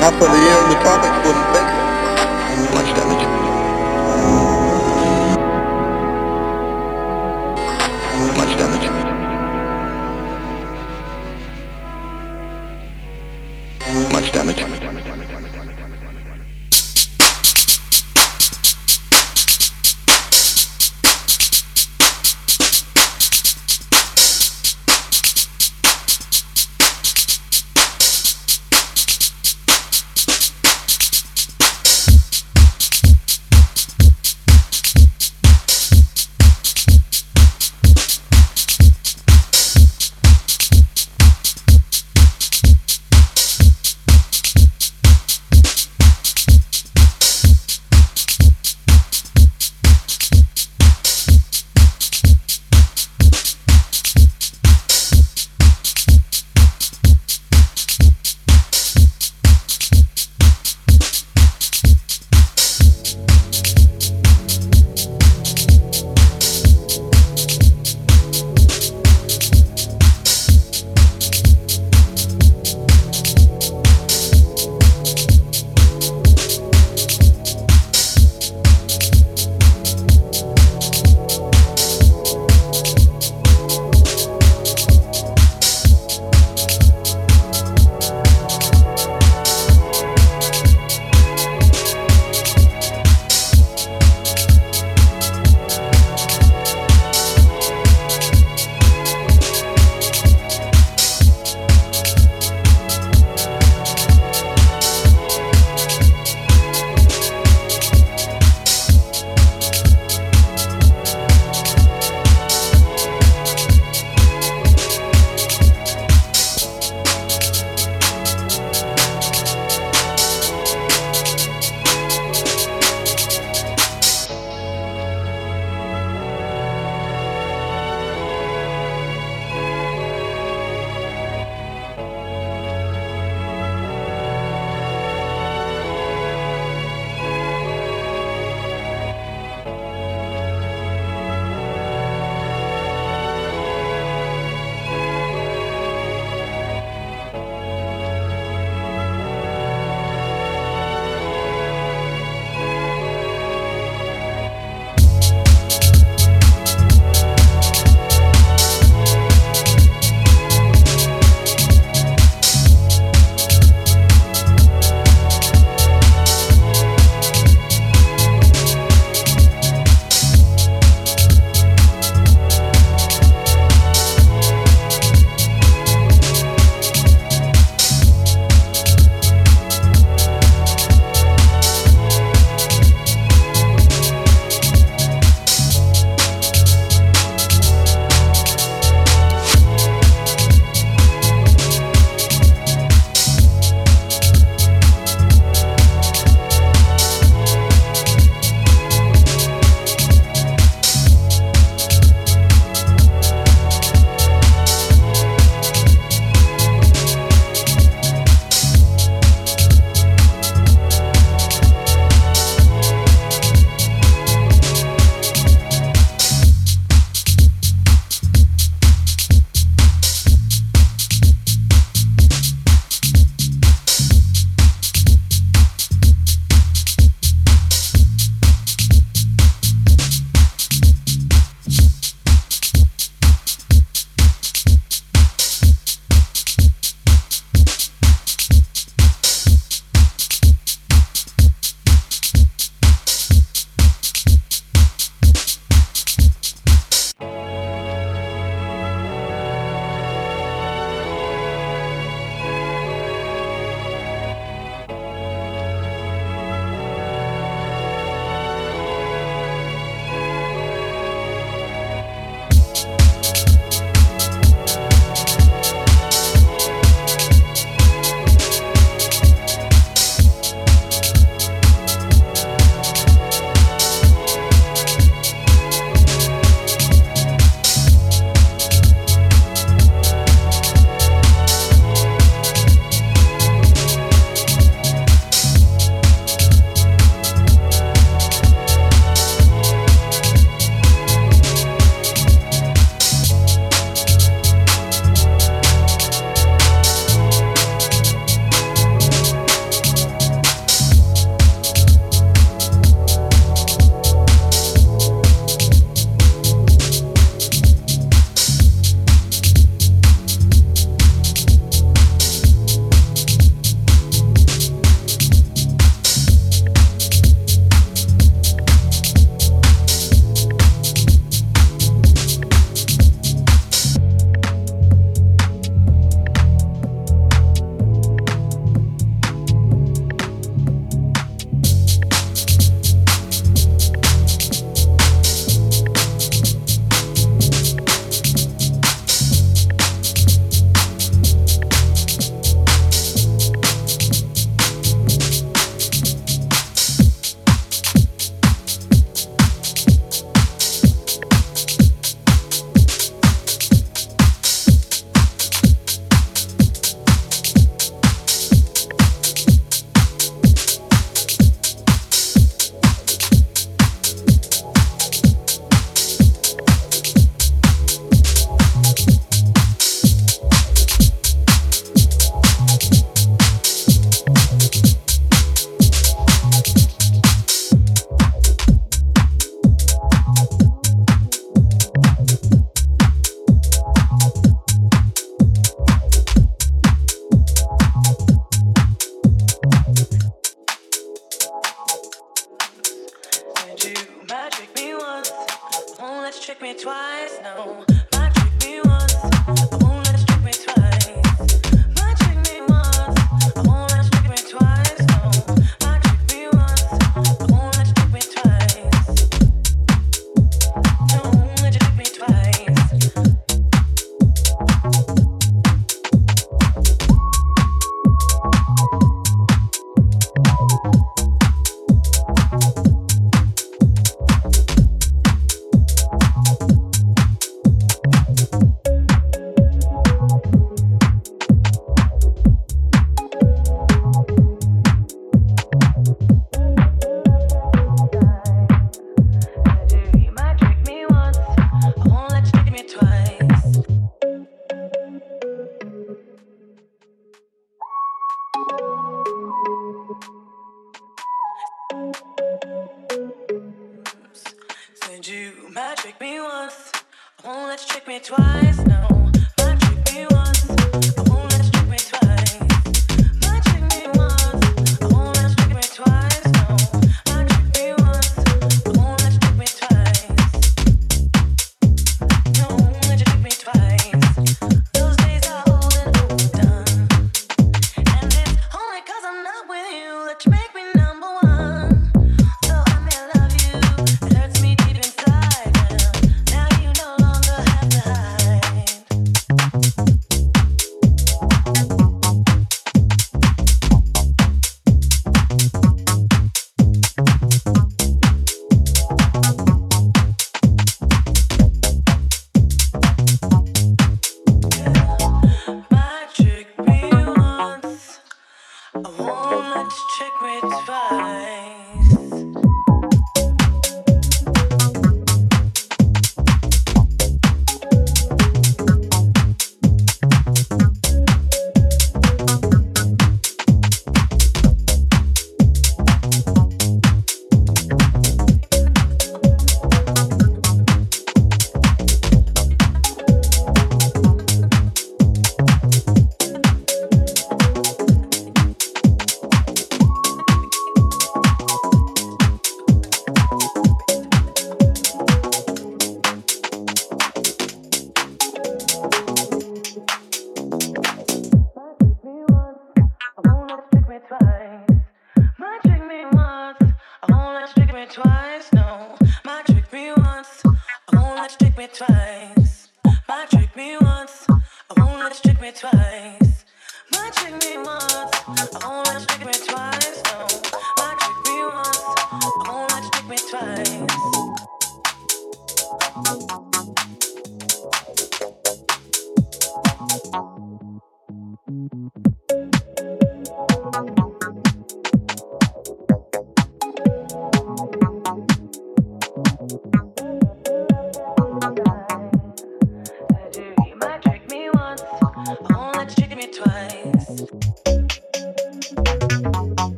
Half of the year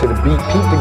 to the beat. Peep the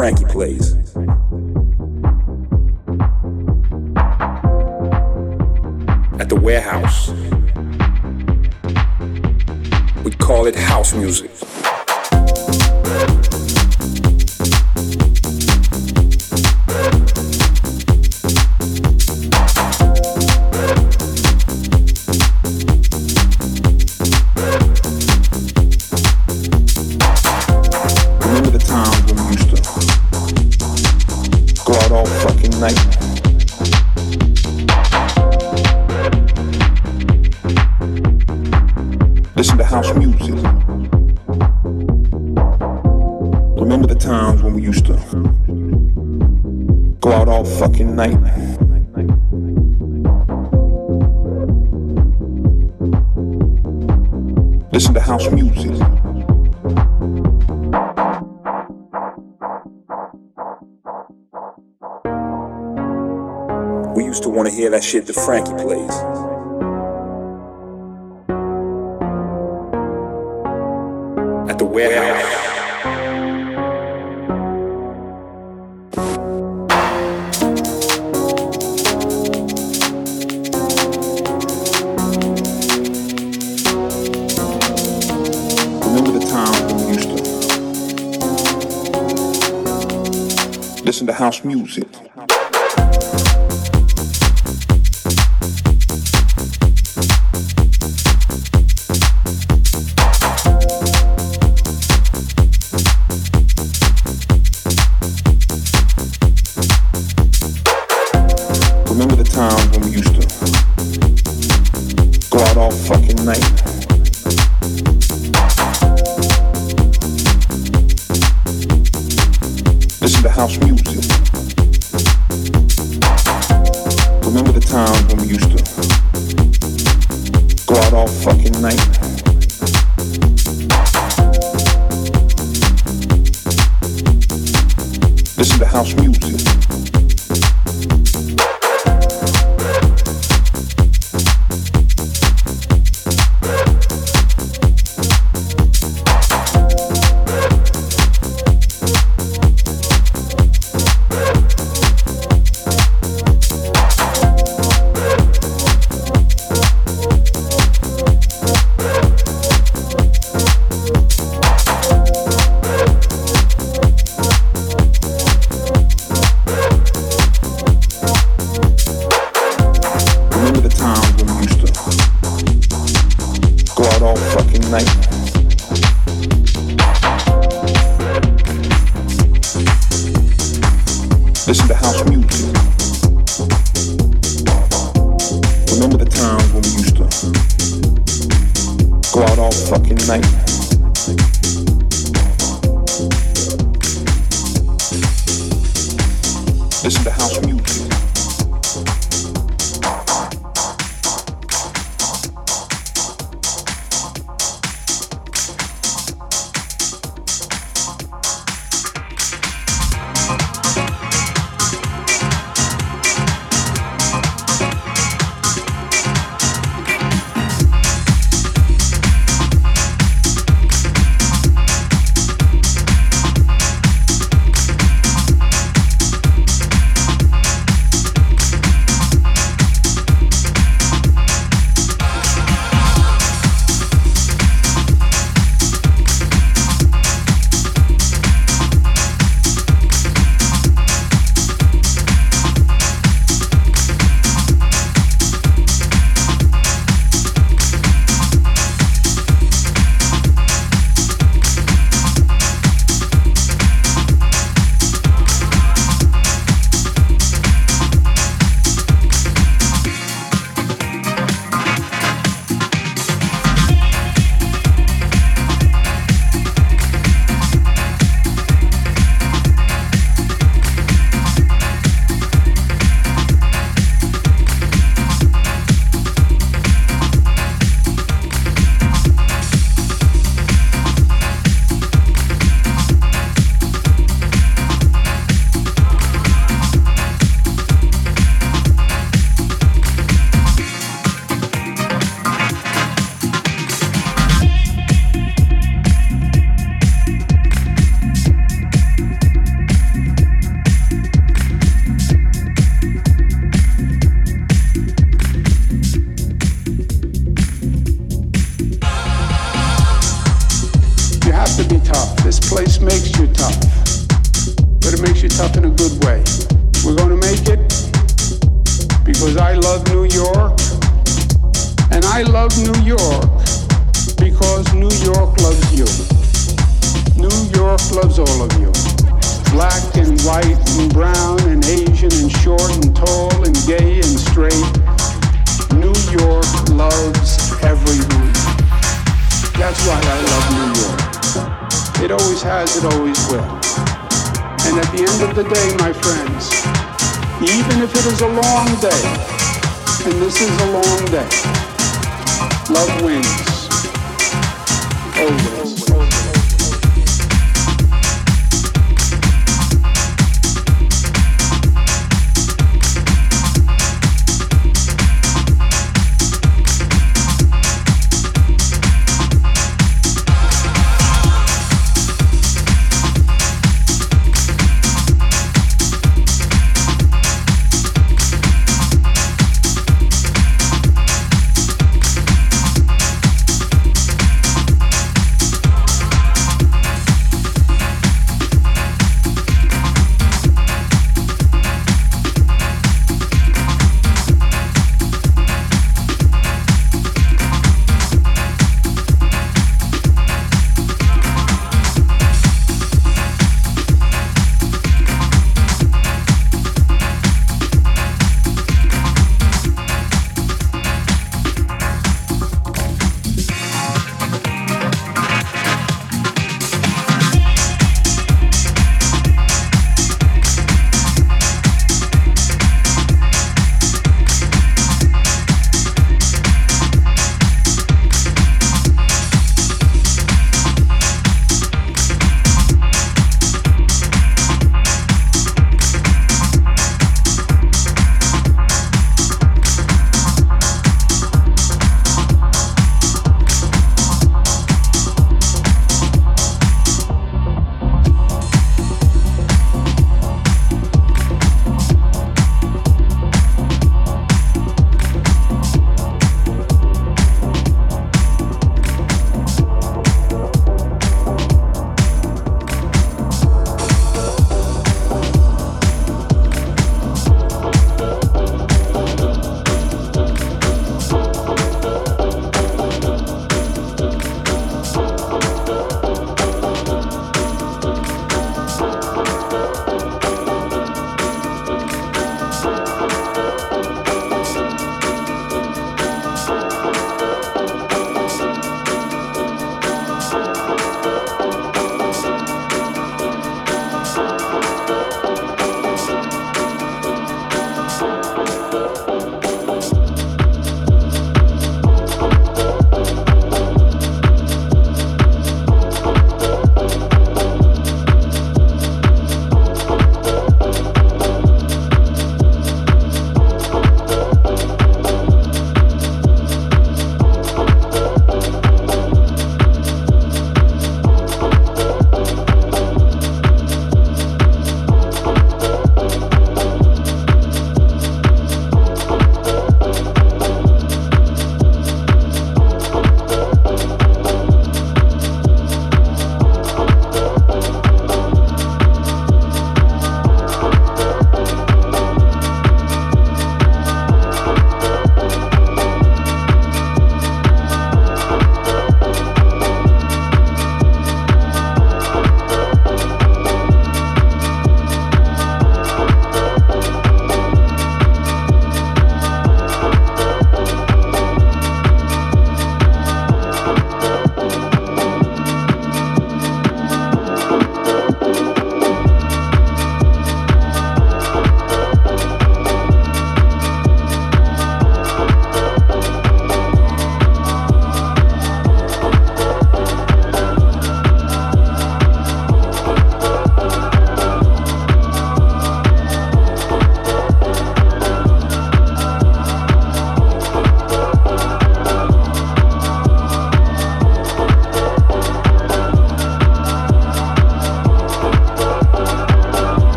Frankie plays. Frankie plays. At the warehouse. Remember the house music. Way. We're to make it because I love New York. And I love New York because New York loves you. New York loves all of you. Black and white and brown and Asian and short and tall and gay and straight. New York loves everyone. That's why I love New York. It always has, it always will. And at the end of the day, my friends, even if it is a long day, and this is a long day, love wins. Always.